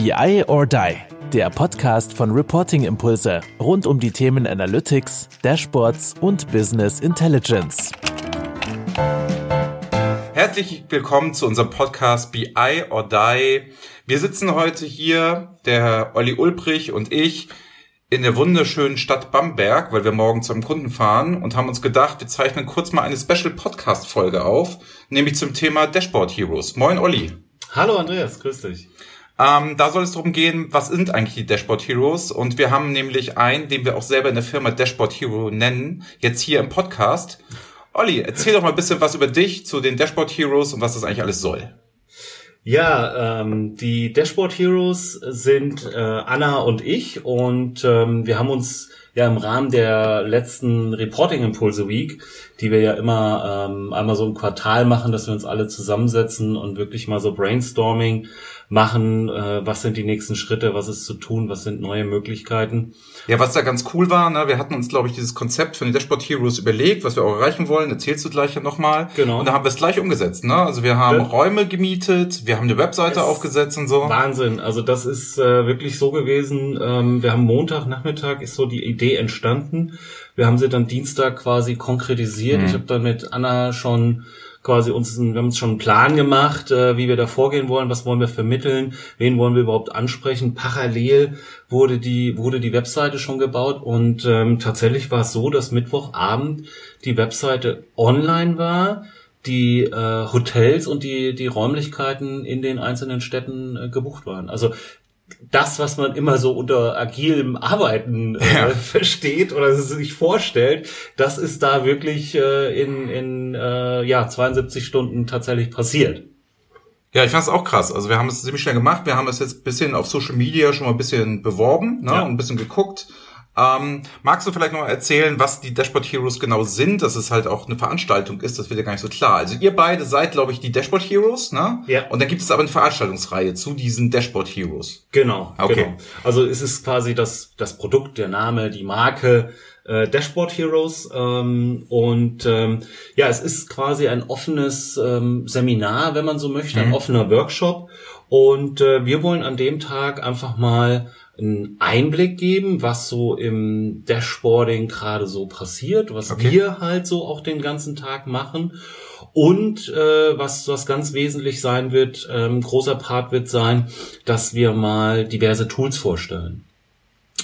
BI or Die, der Podcast von Reporting Impulse rund um die Themen Analytics, Dashboards und Business Intelligence. Herzlich willkommen zu unserem Podcast BI or Die. Wir sitzen heute hier, der Olli Ulbrich und ich, in der wunderschönen Stadt Bamberg, weil wir morgen zum Kunden fahren und haben uns gedacht, wir zeichnen kurz mal eine Special Podcast Folge auf, nämlich zum Thema Dashboard Heroes. Moin Olli. Hallo Andreas, grüß dich. Ähm, da soll es darum gehen, was sind eigentlich die Dashboard Heroes? Und wir haben nämlich einen, den wir auch selber in der Firma Dashboard Hero nennen, jetzt hier im Podcast. Olli, erzähl doch mal ein bisschen was über dich zu den Dashboard Heroes und was das eigentlich alles soll. Ja, ähm, die Dashboard Heroes sind äh, Anna und ich und ähm, wir haben uns ja im Rahmen der letzten Reporting Impulse Week, die wir ja immer ähm, einmal so ein Quartal machen, dass wir uns alle zusammensetzen und wirklich mal so Brainstorming machen, äh, was sind die nächsten Schritte, was ist zu tun, was sind neue Möglichkeiten. Ja, was da ganz cool war, ne, wir hatten uns, glaube ich, dieses Konzept von den Dashboard Heroes überlegt, was wir auch erreichen wollen, erzählst du gleich ja nochmal. Genau. Und da haben wir es gleich umgesetzt, ne? Also wir haben Ja. Räume gemietet, wir haben eine Webseite Es- aufgesetzt und so. Wahnsinn, also das ist äh, wirklich so gewesen. Ähm, wir haben Montagnachmittag ist so die Idee entstanden. Wir haben sie dann Dienstag quasi konkretisiert. Mhm. Ich habe dann mit Anna schon quasi uns, einen- wir haben uns schon einen Plan gemacht, äh, wie wir da vorgehen wollen, was wollen wir vermitteln, wen wollen wir überhaupt ansprechen. Parallel wurde die wurde die Webseite schon gebaut und ähm, tatsächlich war es so, dass Mittwochabend die Webseite online war die äh, Hotels und die, die Räumlichkeiten in den einzelnen Städten äh, gebucht waren. Also das, was man immer so unter agilem Arbeiten äh, Ja. versteht oder sich vorstellt, das ist da wirklich äh, in, in äh, ja, 72 Stunden tatsächlich passiert. Ja, ich fand es auch krass. Also wir haben es ziemlich schnell gemacht. Wir haben es jetzt ein bisschen auf Social Media schon mal ein bisschen beworben ne, Ja. und ein bisschen geguckt. Ähm, magst du vielleicht noch erzählen, was die Dashboard Heroes genau sind, dass es halt auch eine Veranstaltung ist? Das wird ja gar nicht so klar. Also ihr beide seid, glaube ich, die Dashboard Heroes, ne? Ja. Und dann gibt es aber eine Veranstaltungsreihe zu diesen Dashboard Heroes. Genau, Okay. genau. Also es ist quasi das, das Produkt, der Name, die Marke äh, Dashboard Heroes. Ähm, und ähm, ja, es ist quasi ein offenes ähm, Seminar, wenn man so möchte, ein offener Workshop. Und äh, wir wollen an dem Tag einfach mal einen Einblick geben, was so im Dashboarding gerade so passiert, was Okay. wir halt so auch den ganzen Tag machen. Und äh, was, was ganz wesentlich sein wird, ähm, großer Part wird sein, dass wir mal diverse Tools vorstellen.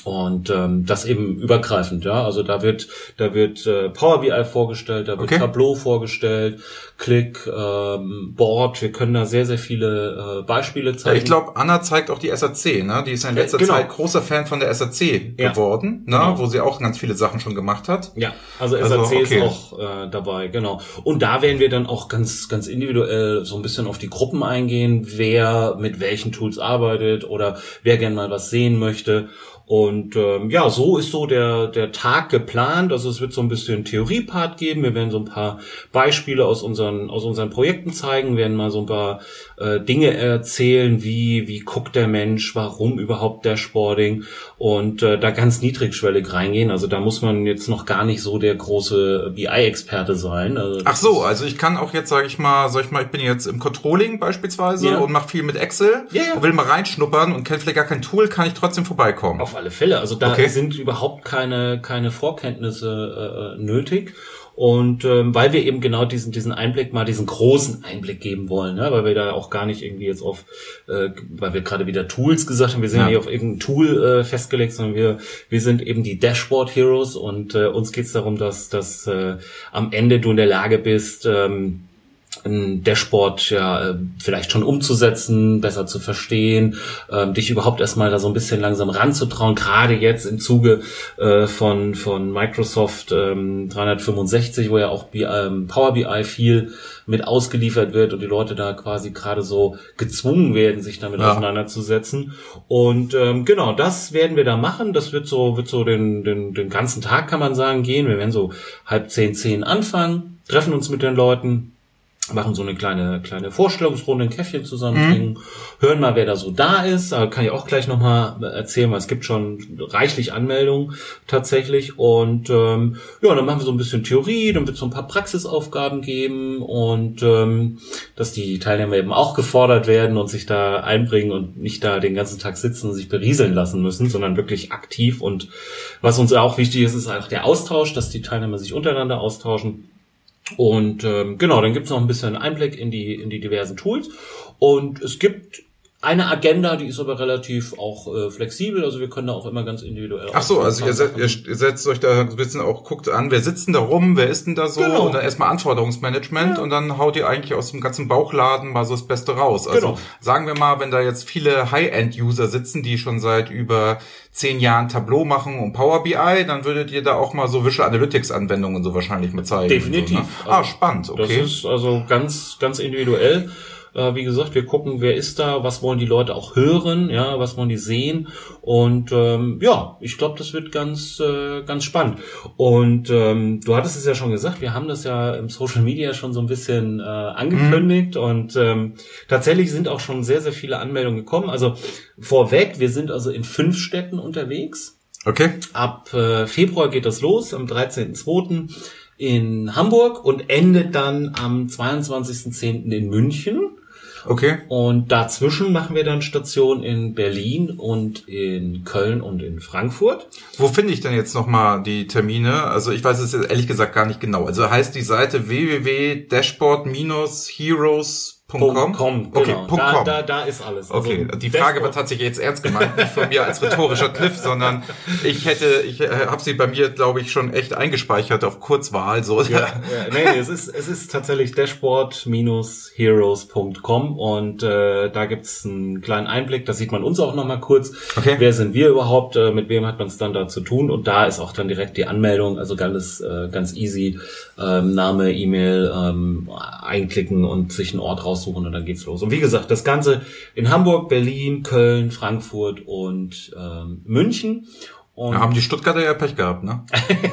Und ähm, das eben übergreifend, ja. Also da wird, da wird äh, Power BI vorgestellt, da wird Okay. Tableau vorgestellt, Click, ähm, Board. Wir können da sehr, sehr viele äh, Beispiele Ja, zeigen. ich glaube, Anna zeigt auch die SAC, ne? Die ist in letzter Äh, genau. Zeit großer Fan von der SAC Ja. geworden, ne? Genau. Wo sie auch ganz viele Sachen schon gemacht hat. Ja, also SAC Also, okay. ist auch äh, dabei, genau. Und da werden wir dann auch ganz, ganz individuell so ein bisschen auf die Gruppen eingehen, wer mit welchen Tools arbeitet oder wer gern mal was sehen möchte. Und ähm, ja, so ist so der, der Tag geplant. Also es wird so ein bisschen Theoriepart geben. Wir werden so ein paar Beispiele aus unseren, aus unseren Projekten zeigen, werden mal so ein paar äh, Dinge erzählen, wie, wie guckt der Mensch, warum überhaupt Dashboarding und äh, da ganz niedrigschwellig reingehen. Also da muss man jetzt noch gar nicht so der große BI-Experte sein. Also Ach so, also ich kann auch jetzt, sage ich mal, sag ich mal, ich bin jetzt im Controlling beispielsweise Ja. und mache viel mit Excel Ja, ja. will mal reinschnuppern und kenne vielleicht gar kein Tool, kann ich trotzdem vorbeikommen. Auf alle Fälle. Also da Okay. sind überhaupt keine, keine Vorkenntnisse äh, nötig. Und ähm, weil wir eben genau diesen, diesen Einblick mal, diesen großen Einblick geben wollen, ne? weil wir da auch gar nicht irgendwie jetzt auf, äh, weil wir gerade wieder Tools gesagt haben, wir sind Ja. nicht auf irgendein Tool äh, festgelegt, sondern wir, wir sind eben die Dashboard Heroes und äh, uns geht es darum, dass, dass äh, am Ende du in der Lage bist, ähm, ein Dashboard ja äh, vielleicht schon umzusetzen, besser zu verstehen, ähm, dich überhaupt erstmal da so ein bisschen langsam ranzutrauen, gerade jetzt im Zuge äh, von von Microsoft ähm, 365, wo ja auch B, ähm, Power BI viel mit ausgeliefert wird und die Leute da quasi gerade so gezwungen werden, sich damit Ja. auseinanderzusetzen. Und ähm, genau, das werden wir da machen. Das wird so wird so den, den den ganzen Tag kann man sagen gehen. Wir werden so halb zehn zehn anfangen, treffen uns mit den Leuten machen so eine kleine kleine Vorstellungsrunde, ein Käffchen zusammen trinken, mhm. hören mal, wer da so da ist. Kann ich auch gleich nochmal erzählen, weil es gibt schon reichlich Anmeldungen tatsächlich. Und ähm, ja, dann machen wir so ein bisschen Theorie, dann wird es so ein paar Praxisaufgaben geben und ähm, dass die Teilnehmer eben auch gefordert werden und sich da einbringen und nicht da den ganzen Tag sitzen und sich berieseln lassen müssen, sondern wirklich aktiv. Und was uns auch wichtig ist, ist auch der Austausch, dass die Teilnehmer sich untereinander austauschen und ähm, genau, dann gibt's noch ein bisschen Einblick in die, in die diversen Tools. Und es gibt eine Agenda, die ist aber relativ auch äh, flexibel, also wir können da auch immer ganz individuell. Ach so, also ihr, set, ihr, setzt euch da ein bisschen auch, guckt an, wer sitzt denn da rum, wer ist denn da so genau. und dann erstmal Anforderungsmanagement ja. und dann haut ihr eigentlich aus dem ganzen Bauchladen mal so das Beste raus. Also genau. sagen wir mal, wenn da jetzt viele High-End-User sitzen, die schon seit über zehn Jahren Tableau machen und Power BI, dann würdet ihr da auch mal so Visual Analytics Anwendungen so wahrscheinlich mit zeigen. Definitiv. So, ne? Ah, spannend, okay. Das ist also ganz, ganz individuell. Äh, wie gesagt, wir gucken, wer ist da, was wollen die Leute auch hören, ja, was wollen die sehen. Und ähm, ja, ich glaube, das wird ganz, äh, ganz spannend. Und ähm, du hattest es ja schon gesagt, wir haben das ja im Social Media schon so ein bisschen äh, angekündigt mhm. und ähm, tatsächlich sind auch schon sehr, sehr viele Anmeldungen gekommen. Also vorweg, wir sind also in fünf Städten unterwegs. Okay. Ab äh, Februar geht das los, am 13.02. in Hamburg und endet dann am 22.10. in München. Okay. Und dazwischen machen wir dann Station in Berlin und in Köln und in Frankfurt. Wo finde ich denn jetzt nochmal die Termine? Also ich weiß es jetzt ehrlich gesagt gar nicht genau. Also heißt die Seite www.dashboard-heroes Com? Com, okay, genau. Punkt da, com. Da, da ist alles. Also okay, die Frage war tatsächlich jetzt ernst gemeint, nicht von mir als rhetorischer Kniff, sondern ich hätte, ich äh, habe sie bei mir, glaube ich, schon echt eingespeichert auf Kurzwahl. So. Ja, ja, nee, es ist, es ist tatsächlich dashboard-heroes.com und äh, da gibt's einen kleinen Einblick, da sieht man uns auch nochmal kurz. Okay. Wer sind wir überhaupt, äh, mit wem hat man es dann da zu tun und da ist auch dann direkt die Anmeldung, also ganz, äh, ganz easy, ähm, Name, E-Mail ähm, einklicken und sich einen Ort raus aussuchen und dann geht's los. Und wie gesagt, das Ganze in Hamburg, Berlin, Köln, Frankfurt und ähm, München. Und da haben die Stuttgarter ja Pech gehabt, ne?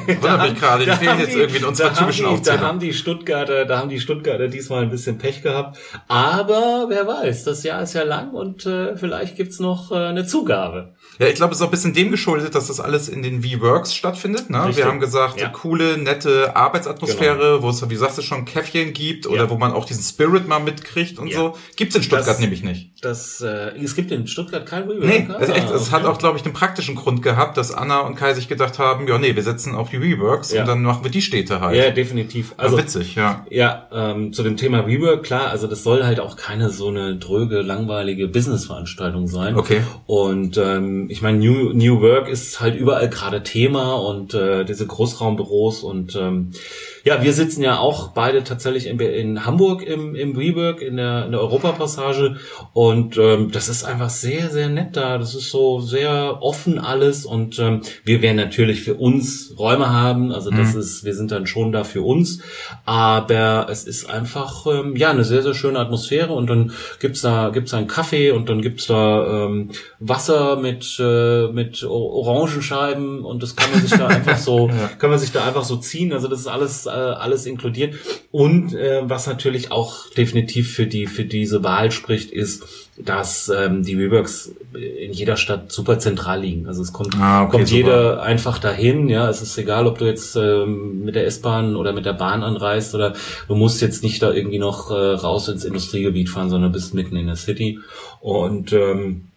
Wundert mich gerade, die fehlen jetzt irgendwie in unserer typischen die, Da haben die Stuttgarter, da haben die Stuttgarter diesmal ein bisschen Pech gehabt. Aber wer weiß, das Jahr ist ja lang und äh, vielleicht gibt's noch äh, eine Zugabe. Ja, ich glaube, es ist auch ein bisschen dem geschuldet, dass das alles in den V-Works stattfindet. Ne? Wir haben gesagt, ja. coole, nette Arbeitsatmosphäre, genau. wo es, wie sagst du schon, Käffchen gibt oder ja. wo man auch diesen Spirit mal mitkriegt und ja. so. Gibt's in Stuttgart das, nämlich nicht. Das, äh, es gibt in Stuttgart kein Rework. Nee, es, echt, ah, es hat auch, glaube ich, den praktischen Grund gehabt, dass Anna und Kai sich gedacht haben, ja, nee, wir setzen auf die Reworks und dann machen wir die Städte halt. Ja, definitiv. Also ja, witzig, ja. Ja, ähm, zu dem Thema Rework, klar, also das soll halt auch keine so eine dröge, langweilige Business-Veranstaltung sein. Okay. Und ähm, ich meine, New, New Work ist halt überall gerade Thema und äh, diese Großraumbüros und ähm, ja, wir sitzen ja auch beide tatsächlich in, in Hamburg im, im WeWork, in der, in der Europapassage. Und ähm, das ist einfach sehr, sehr nett da. Das ist so sehr offen alles. Und ähm, wir werden natürlich für uns Räume haben. Also das mhm. ist, wir sind dann schon da für uns. Aber es ist einfach ähm, ja eine sehr, sehr schöne Atmosphäre. Und dann gibt's da, gibt's da einen Kaffee und dann gibt's da ähm, Wasser mit, äh, mit Orangenscheiben und das kann man sich da einfach so, kann man sich da einfach so ziehen. Also das ist alles alles inkludiert. Und äh, was natürlich auch definitiv für die für diese Wahl spricht, ist, dass ähm, die Reworks in jeder Stadt super zentral liegen. Also es kommt, ah, okay, kommt jeder einfach dahin. Ja, es ist egal, ob du jetzt ähm, mit der S-Bahn oder mit der Bahn anreist oder du musst jetzt nicht da irgendwie noch äh, raus ins Industriegebiet fahren, sondern bist mitten in der City. Und ähm,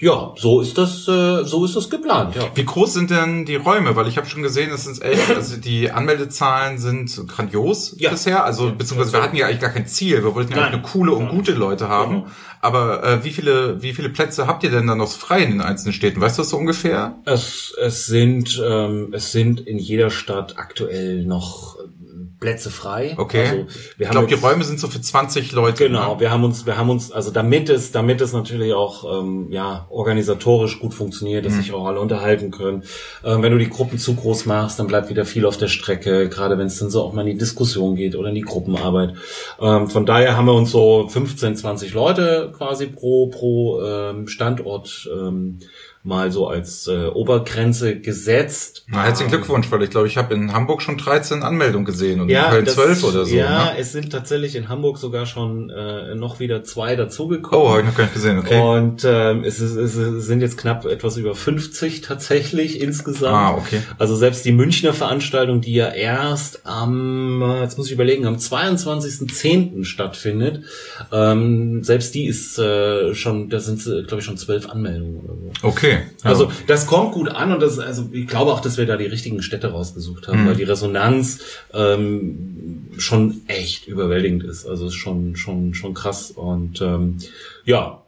ja, so ist das, äh, so ist das geplant. Ja. Wie groß sind denn die Räume? Weil ich habe schon gesehen, es sind echt, also die Anmeldezahlen sind grandios ja. bisher. Also beziehungsweise wir hatten ja eigentlich gar kein Ziel. Wir wollten ja Nein. eine coole und gute Leute haben. Genau. Aber äh, wie viele, wie viele Plätze habt ihr denn da noch frei in den einzelnen Städten? Weißt du das so ungefähr? Es, es sind, ähm, es sind in jeder Stadt aktuell noch Plätze frei. Okay. Also wir ich glaube, die Räume sind so für 20 Leute. Genau, ne? wir haben uns, wir haben uns, also damit es, damit es natürlich auch ähm, ja organisatorisch gut funktioniert, dass mhm. sich auch alle unterhalten können. Ähm, wenn du die Gruppen zu groß machst, dann bleibt wieder viel auf der Strecke, gerade wenn es dann so auch mal in die Diskussion geht oder in die Gruppenarbeit. Ähm, von daher haben wir uns so 15, 20 Leute quasi pro pro ähm, Standort ähm, mal so als äh, Obergrenze gesetzt. Na, herzlichen Glückwunsch, weil ich glaube, ich habe in Hamburg schon 13 Anmeldungen gesehen und Ja, in Köln das- 12 oder so. Ja, ne? es sind tatsächlich in Hamburg sogar schon äh, noch wieder zwei dazugekommen. Oh, habe ich noch gar nicht gesehen, okay. Und ähm, es, ist, es sind jetzt knapp etwas über 50 tatsächlich insgesamt. Ah, okay. Also selbst die Münchner Veranstaltung, die ja erst am, äh, jetzt muss ich überlegen, am 22.10. stattfindet, ähm, selbst die ist äh, schon, da sind, glaube ich, schon zwölf Anmeldungen oder so. Okay. Also das kommt gut an und das, also ich glaube auch, dass wir da die richtigen Städte rausgesucht haben, weil die Resonanz ähm, schon echt überwältigend ist. Also ist schon schon schon krass und ähm, ja.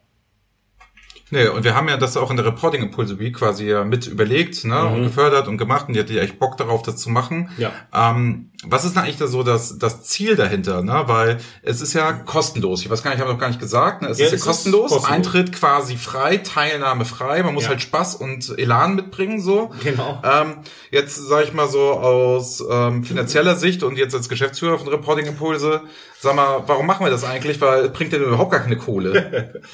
Nee, und wir haben ja das auch in der Reporting Impulse Week quasi ja mit überlegt, ne, und gefördert und gemacht und die hatte ja echt Bock darauf, das zu machen. Ja. Ähm, was ist denn eigentlich da so das, das Ziel dahinter, ne? Weil es ist ja kostenlos. Ich weiß gar nicht, ich habe noch gar nicht gesagt, ne? Es Ja, ist ja es ist kostenlos, kostenlos. Eintritt quasi frei, Teilnahme frei. Man muss Ja. halt Spaß und Elan mitbringen, so. Genau. Ähm, jetzt sage ich mal so aus ähm, finanzieller Sicht und jetzt als Geschäftsführer von Reporting Impulse, sag mal, warum machen wir das eigentlich? Weil es bringt ja überhaupt gar keine Kohle.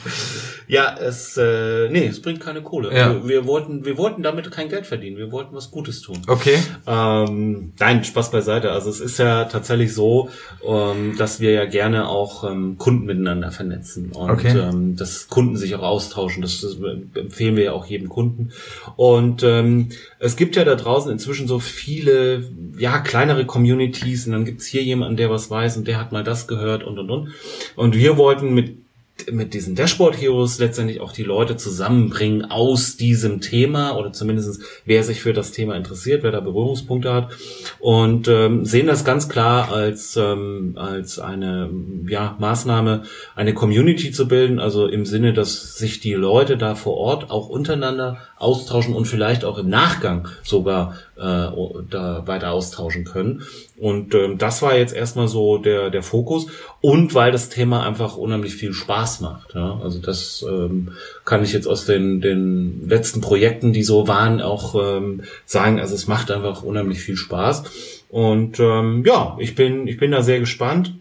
Ja, es äh, nee, es bringt keine Kohle. Ja. Wir, wir wollten wir wollten damit kein Geld verdienen. Wir wollten was Gutes tun. Okay. Ähm, nein, Spaß beiseite. Also es ist ja tatsächlich so, ähm, dass wir ja gerne auch ähm, Kunden miteinander vernetzen und Okay. ähm, dass Kunden sich auch austauschen. Das, das empfehlen wir ja auch jedem Kunden. Und ähm, es gibt ja da draußen inzwischen so viele, ja, kleinere Communities und dann gibt's hier jemanden, der was weiß und der hat mal das gehört und und und. Und wir wollten mit mit diesen Dashboard Heroes letztendlich auch die Leute zusammenbringen aus diesem Thema oder zumindestens wer sich für das Thema interessiert, wer da Berührungspunkte hat. Und ähm, sehen das ganz klar als ähm, als eine ja Maßnahme, eine Community zu bilden, also im Sinne, dass sich die Leute da vor Ort auch untereinander austauschen und vielleicht auch im Nachgang sogar äh, da weiter austauschen können. Und ähm, das war jetzt erstmal so der der Fokus. Und weil das Thema einfach unheimlich viel Spaß macht. Ja? Also das ähm, kann ich jetzt aus den den letzten Projekten, die so waren, auch ähm, sagen. Also es macht einfach unheimlich viel Spaß. Und ähm, ja, ich bin ich bin da sehr gespannt.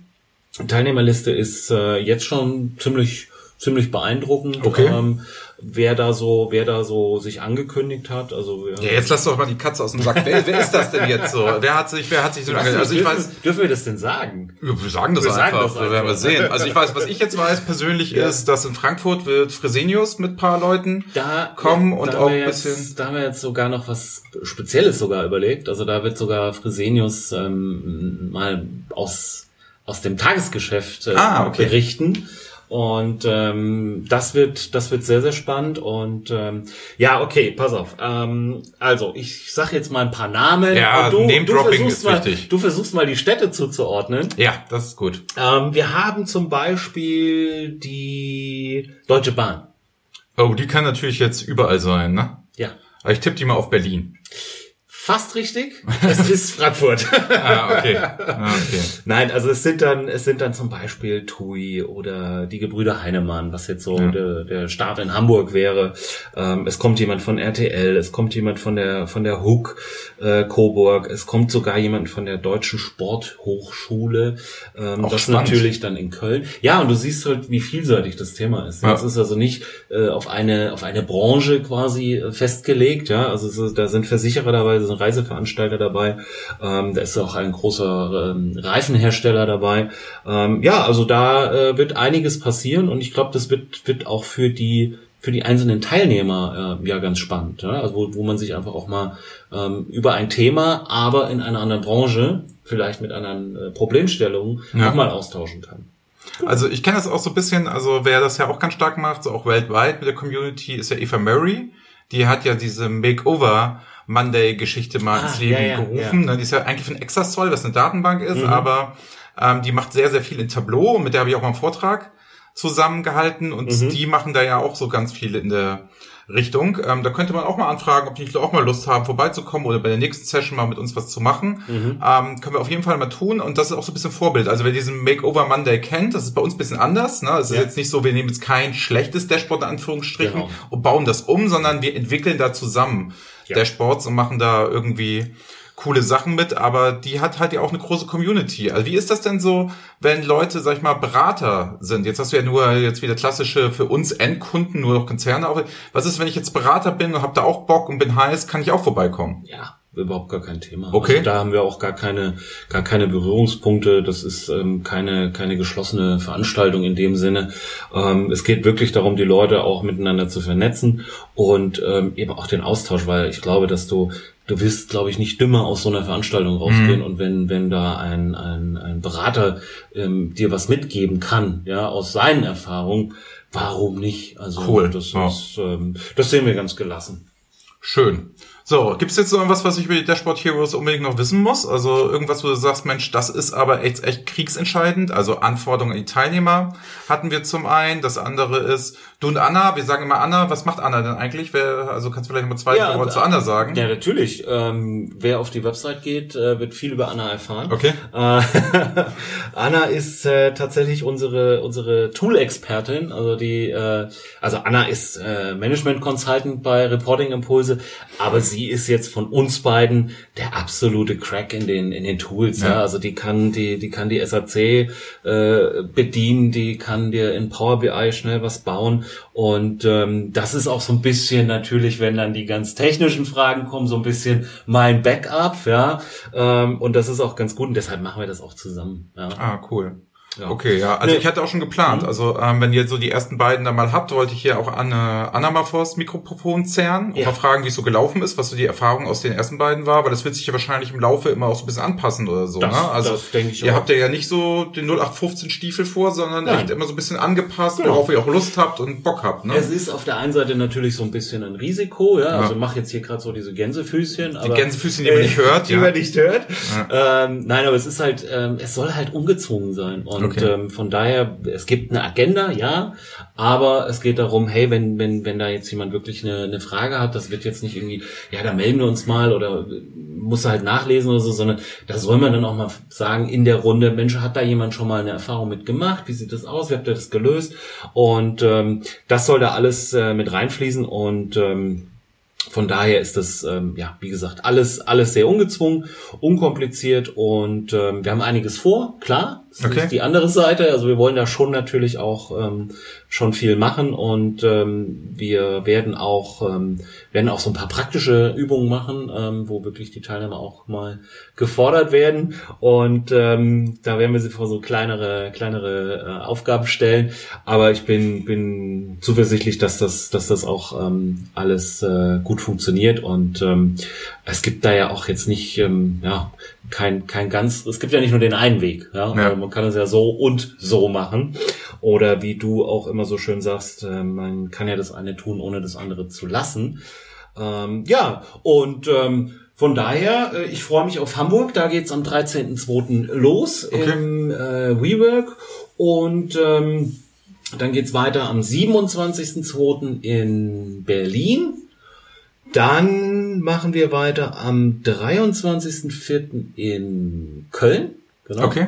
Teilnehmerliste ist äh, jetzt schon ziemlich ziemlich beeindruckend. Okay. Ähm, wer da so, wer da so sich angekündigt hat. Also wir- Ja, jetzt lass doch mal die Katze aus dem Sack. Wer, wer ist das denn jetzt so? Wer hat sich, wer hat sich so nicht, Also ich dürfen, weiß, dürfen wir das denn sagen? Ja, wir sagen das Wir sagen einfach, das wir werden wir einfach. sehen. Also ich weiß, was ich jetzt weiß persönlich ist, dass in Frankfurt wird Fresenius mit ein paar Leuten Da kommen ja, und da auch ein bisschen. Jetzt, da haben wir jetzt sogar noch was Spezielles sogar überlegt. Also da wird sogar Fresenius ähm, mal aus aus dem Tagesgeschäft äh, Ah, okay. berichten. Und ähm, das wird das wird sehr sehr spannend und ähm, ja okay pass auf ähm, also ich sag jetzt mal ein paar Namen Ja, du, Name-Dropping versuchst ist mal wichtig. du versuchst mal die Städte zuzuordnen Ja, das ist gut. ähm, wir haben zum Beispiel die Deutsche Bahn Oh, die kann natürlich jetzt überall sein, ne? ja Aber ich tippe die mal auf Berlin. Fast richtig. Es ist Frankfurt. Ah, okay. Ah, okay. Nein, also es sind dann, es sind dann zum Beispiel TUI oder die Gebrüder Heinemann, was jetzt so Ja. der, der Start in Hamburg wäre. Ähm, es kommt jemand von RTL, es kommt jemand von der von der Hook äh, Coburg, es kommt sogar jemand von der Deutschen Sporthochschule. Ähm, Auch das spannend. natürlich dann in Köln. Ja, und du siehst halt, wie vielseitig das Thema ist. Ja. Es ist also nicht äh, auf eine auf eine Branche quasi äh, festgelegt. Ja, also es ist, da sind Versicherer dabei, sind Reiseveranstalter dabei, ähm, da ist auch ein großer ähm, Reifenhersteller dabei. Ähm, ja, also da äh, wird einiges passieren und ich glaube, das wird wird auch für die für die einzelnen Teilnehmer äh, ja ganz spannend, ja? also wo, wo man sich einfach auch mal ähm, über ein Thema, aber in einer anderen Branche, vielleicht mit anderen äh, Problemstellungen, Ja. auch mal austauschen kann. Also ich kenne das auch so ein bisschen, also wer das ja auch ganz stark macht, so auch weltweit mit der Community, ist ja Eva Murray. Die hat ja diese Makeover Monday-Geschichte mal Ah, ins Leben ja, ja, gerufen. ja. Mhm. Ne, Die ist ja eigentlich von Exasol, was eine Datenbank ist, aber ähm, die macht sehr, sehr viel in Tableau und mit der habe ich auch mal einen Vortrag zusammengehalten und Mhm. die machen da ja auch so ganz viel in der Richtung. Ähm, da könnte man auch mal anfragen, ob die auch mal Lust haben, vorbeizukommen oder bei der nächsten Session mal mit uns was zu machen. Mhm. Ähm, können wir auf jeden Fall mal tun und das ist auch so ein bisschen Vorbild. Also wer diesen Makeover Monday kennt, das ist bei uns ein bisschen anders. Ne? Es ist Ja. jetzt nicht so, wir nehmen jetzt kein schlechtes Dashboard in Anführungsstrichen Genau. und bauen das um, sondern wir entwickeln da zusammen Ja. Dashboards und machen da irgendwie coole Sachen mit, aber die hat halt ja auch eine große Community. Also wie ist das denn so, wenn Leute, sag ich mal, Berater sind? Jetzt hast du ja nur jetzt wieder klassische für uns Endkunden, nur noch Konzerne. Was ist, wenn ich jetzt Berater bin und habe da auch Bock und bin heiß, kann ich auch vorbeikommen? Ja, überhaupt gar kein Thema. Okay. Also da haben wir auch gar keine, gar keine Berührungspunkte. Das ist ähm, keine, keine geschlossene Veranstaltung in dem Sinne. Ähm, es geht wirklich darum, die Leute auch miteinander zu vernetzen und ähm, eben auch den Austausch, weil ich glaube, dass du du wirst, glaube ich, nicht dümmer aus so einer Veranstaltung rausgehen. Mhm. Und wenn, wenn da ein, ein, ein Berater ähm, dir was mitgeben kann, ja, aus seinen Erfahrungen, warum nicht? Also cool. das ja. ist, ähm, das sehen wir ganz gelassen. Schön. So, gibt's jetzt so irgendwas, was ich über die Dashboard Heroes unbedingt noch wissen muss? Also irgendwas, wo du sagst, Mensch, das ist aber echt, echt kriegsentscheidend. Also Anforderungen an die Teilnehmer hatten wir zum einen. Das andere ist, du und Anna, wir sagen immer Anna, was macht Anna denn eigentlich? Wer, also kannst du vielleicht mal zwei ja, Worte zu Anna sagen? Ja, natürlich. Ähm, wer auf die Website geht, äh, wird viel über Anna erfahren. Okay. Äh, Anna ist äh, tatsächlich unsere, unsere Tool-Expertin. Also die, äh, also Anna ist äh, Management Consultant bei Reporting Impulse, aber sie sie ist jetzt von uns beiden der absolute Crack in den in den Tools. Ja. ja. Also die kann die die kann die SAC äh, bedienen, die kann dir in Power BI schnell was bauen und ähm, das ist auch so ein bisschen natürlich, wenn dann die ganz technischen Fragen kommen, so ein bisschen mein Backup, ja. Ähm, und das ist auch ganz gut und deshalb machen wir das auch zusammen. Ja. Ah, cool. Ja. Okay, ja. Also nee. ich hatte auch schon geplant. Mhm. Also ähm, wenn ihr so die ersten beiden da mal habt, wollte ich hier auch Anne, Anna mal vors Mikrofon zerren und ja. mal fragen, wie es so gelaufen ist, was so die Erfahrung aus den ersten beiden war, weil das wird sich ja wahrscheinlich im Laufe immer auch so ein bisschen anpassen oder so. Das, ne? Also das denke ich ihr auch. habt ja nicht so den 0815 Stiefel vor, sondern Nein. echt immer so ein bisschen angepasst, genau. worauf ihr auch Lust habt und Bock habt. Ne? Es ist auf der einen Seite natürlich so ein bisschen ein Risiko, ja. ja. Also mach jetzt hier gerade so diese Gänsefüßchen. Die aber, Gänsefüßchen, die man nicht hört. Die ja. man nicht hört. Ähm, nein, aber es ist halt, ähm, es soll halt ungezwungen sein. Und okay. ähm, von daher daher, es gibt eine Agenda, ja, aber es geht darum, hey, wenn, wenn, wenn da jetzt jemand wirklich eine, eine Frage hat, das wird jetzt nicht irgendwie, ja, da melden wir uns mal oder muss halt nachlesen oder so, sondern da soll man dann auch mal sagen in der Runde, Mensch, hat da jemand schon mal eine Erfahrung mit gemacht? Wie sieht das aus? Wie habt ihr das gelöst? Und ähm, das soll da alles äh, mit reinfließen und ähm, von daher ist das, ähm, ja, wie gesagt, alles, alles sehr ungezwungen, unkompliziert und ähm, wir haben einiges vor, klar. Das okay. ist die andere Seite. Also wir wollen da schon natürlich auch ähm, schon viel machen und ähm, wir werden auch ähm, werden auch so ein paar praktische Übungen machen, ähm, wo wirklich die Teilnehmer auch mal gefordert werden und ähm, da werden wir sie vor so kleinere kleinere äh, Aufgaben stellen. Aber ich bin bin zuversichtlich, dass das dass das auch ähm, alles äh, gut funktioniert und ähm, es gibt da ja auch jetzt nicht ähm, ja kein, kein ganz, es gibt ja nicht nur den einen Weg, ja. ja. Also man kann es ja so und so machen. Oder wie du auch immer so schön sagst, äh, man kann ja das eine tun, ohne das andere zu lassen. Ähm, ja, und ähm, von daher, äh, ich freue mich auf Hamburg. Da geht's am 13.02. los okay. im äh, WeWork. Und ähm, dann geht's weiter am 27.02. in Berlin. Dann machen wir weiter am 23.04. in Köln. Genau. Okay.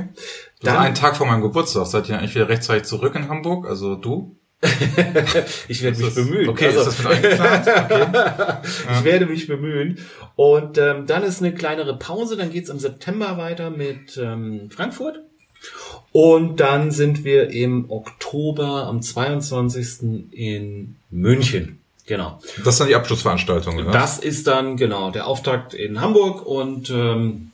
Das Dann, ein Tag vor meinem Geburtstag. Seid ihr eigentlich wieder rechtzeitig zurück in Hamburg? Also du? ich werde mich bemühen. Okay, also, ist das eingeplant? Okay. ich werde mich bemühen. Und ähm, dann ist eine kleinere Pause. Dann geht's im September weiter mit ähm, Frankfurt. Und dann sind wir im Oktober am 22. in München. Genau. Das ist dann die Abschlussveranstaltung, oder? Das ist dann, genau, der Auftakt in Hamburg und ähm,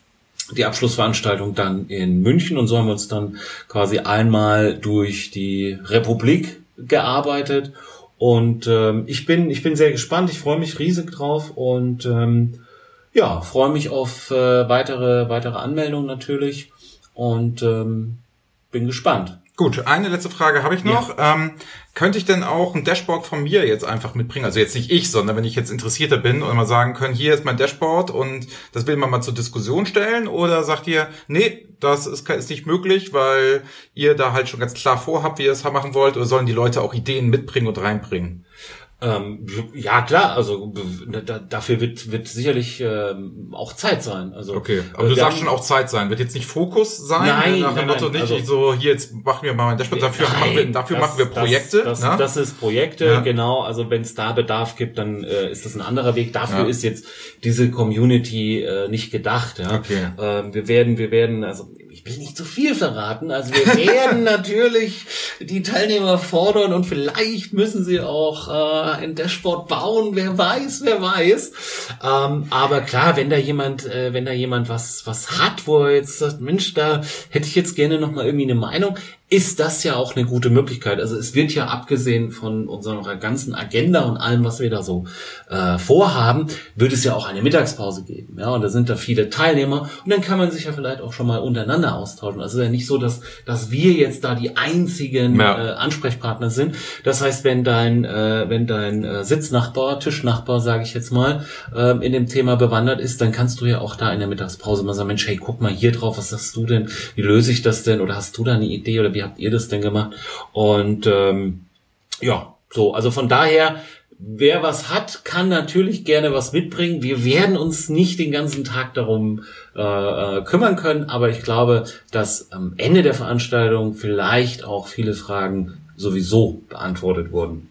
die Abschlussveranstaltung dann in München und so haben wir uns dann quasi einmal durch die Republik gearbeitet und ähm, ich bin ich bin sehr gespannt, ich freue mich riesig drauf und ähm, ja freue mich auf äh, weitere weitere Anmeldungen natürlich und ähm, bin gespannt. Gut, eine letzte Frage habe ich noch. Ja. Ähm, könnte ich denn auch ein Dashboard von mir jetzt einfach mitbringen? Also jetzt nicht ich, sondern wenn ich jetzt interessierter bin und mal sagen können, hier ist mein Dashboard und das will man mal zur Diskussion stellen? Oder sagt ihr, nee, das ist, ist nicht möglich, weil ihr da halt schon ganz klar vorhabt, wie ihr es machen wollt? Oder sollen die Leute auch Ideen mitbringen und reinbringen? Ähm, ja, klar, also da, dafür wird, wird sicherlich ähm, auch Zeit sein. Also, okay, aber du sagst schon auch Zeit sein. Wird jetzt nicht Fokus sein? Nein, nach dem Motto nicht also, so, hier jetzt machen wir mal ein Dashboard, dafür, nein, machen wir, dafür das, machen wir Projekte. Das, das, ne? das ist Projekte, ja. genau. Also wenn es da Bedarf gibt, dann äh, ist das ein anderer Weg. Dafür ja. ist jetzt diese Community äh, nicht gedacht. Ja? Okay. Ähm, wir werden, wir werden, also ich will nicht zu viel verraten. Also wir werden natürlich die Teilnehmer fordern und vielleicht müssen sie auch äh, ein Dashboard bauen. Wer weiß, wer weiß. Ähm, aber klar, wenn da jemand, äh, wenn da jemand was was hat, wo er jetzt sagt, Mensch, da hätte ich jetzt gerne noch mal irgendwie eine Meinung, ist das ja auch eine gute Möglichkeit. Also es wird ja abgesehen von unserer ganzen Agenda und allem, was wir da so äh, vorhaben, wird es ja auch eine Mittagspause geben. Ja, und da sind da viele Teilnehmer und dann kann man sich ja vielleicht auch schon mal untereinander austauschen. Also es ist ja nicht so, dass, dass wir jetzt da die einzigen ja. äh, Ansprechpartner sind. Das heißt, wenn dein, äh, wenn dein äh, Sitznachbar, Tischnachbar, sage ich jetzt mal, äh, in dem Thema bewandert ist, dann kannst du ja auch da in der Mittagspause mal sagen, Mensch, hey, guck mal hier drauf, was sagst du denn? Wie löse ich das denn? Oder hast du da eine Idee oder wie habt ihr das denn gemacht? Und ähm, ja, so, also von daher, wer was hat, kann natürlich gerne was mitbringen. Wir werden uns nicht den ganzen Tag darum äh, äh, kümmern können, aber ich glaube, dass am Ende der Veranstaltung vielleicht auch viele Fragen sowieso beantwortet wurden.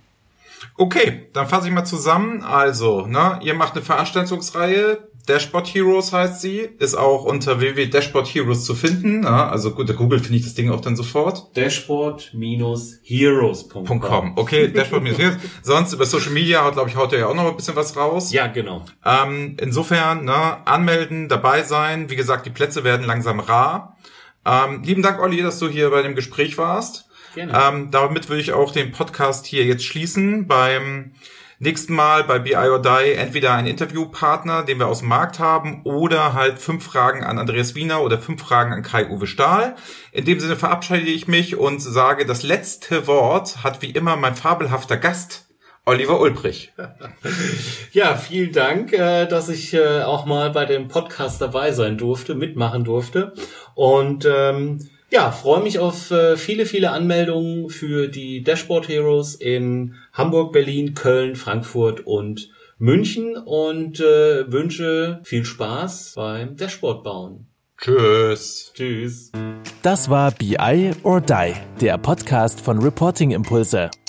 Okay, dann fasse ich mal zusammen. Also, ne, ihr macht eine Veranstaltungsreihe, Dashboard Heroes heißt sie, ist auch unter www.dashboard Heroes zu finden. Ja, also gut, der Google finde ich das Ding auch dann sofort. Dashboard-heroes.com. Okay, Dashboard-heroes. Sonst über Social Media, glaube ich, haut er ja auch noch ein bisschen was raus. Ja, genau. Ähm, insofern, ne, anmelden, dabei sein. Wie gesagt, die Plätze werden langsam rar. Ähm, lieben Dank, Olli, dass du hier bei dem Gespräch warst. Ähm, damit würde ich auch den Podcast hier jetzt schließen. Beim nächsten Mal bei BI or Die entweder ein Interviewpartner, den wir aus dem Markt haben, oder halt fünf Fragen an Andreas Wiener oder fünf Fragen an Kai-Uwe Stahl. In dem Sinne verabschiede ich mich und sage, das letzte Wort hat wie immer mein fabelhafter Gast, Oliver Ulbrich. Ja, vielen Dank, äh, dass ich äh, auch mal bei dem Podcast dabei sein durfte, mitmachen durfte. Und ähm, ja, freue mich auf äh, viele, viele Anmeldungen für die Dashboard Heroes in Hamburg, Berlin, Köln, Frankfurt und München und äh, wünsche viel Spaß beim Dashboard bauen. Tschüss. Tschüss. Das war BI or Die, der Podcast von Reporting Impulse.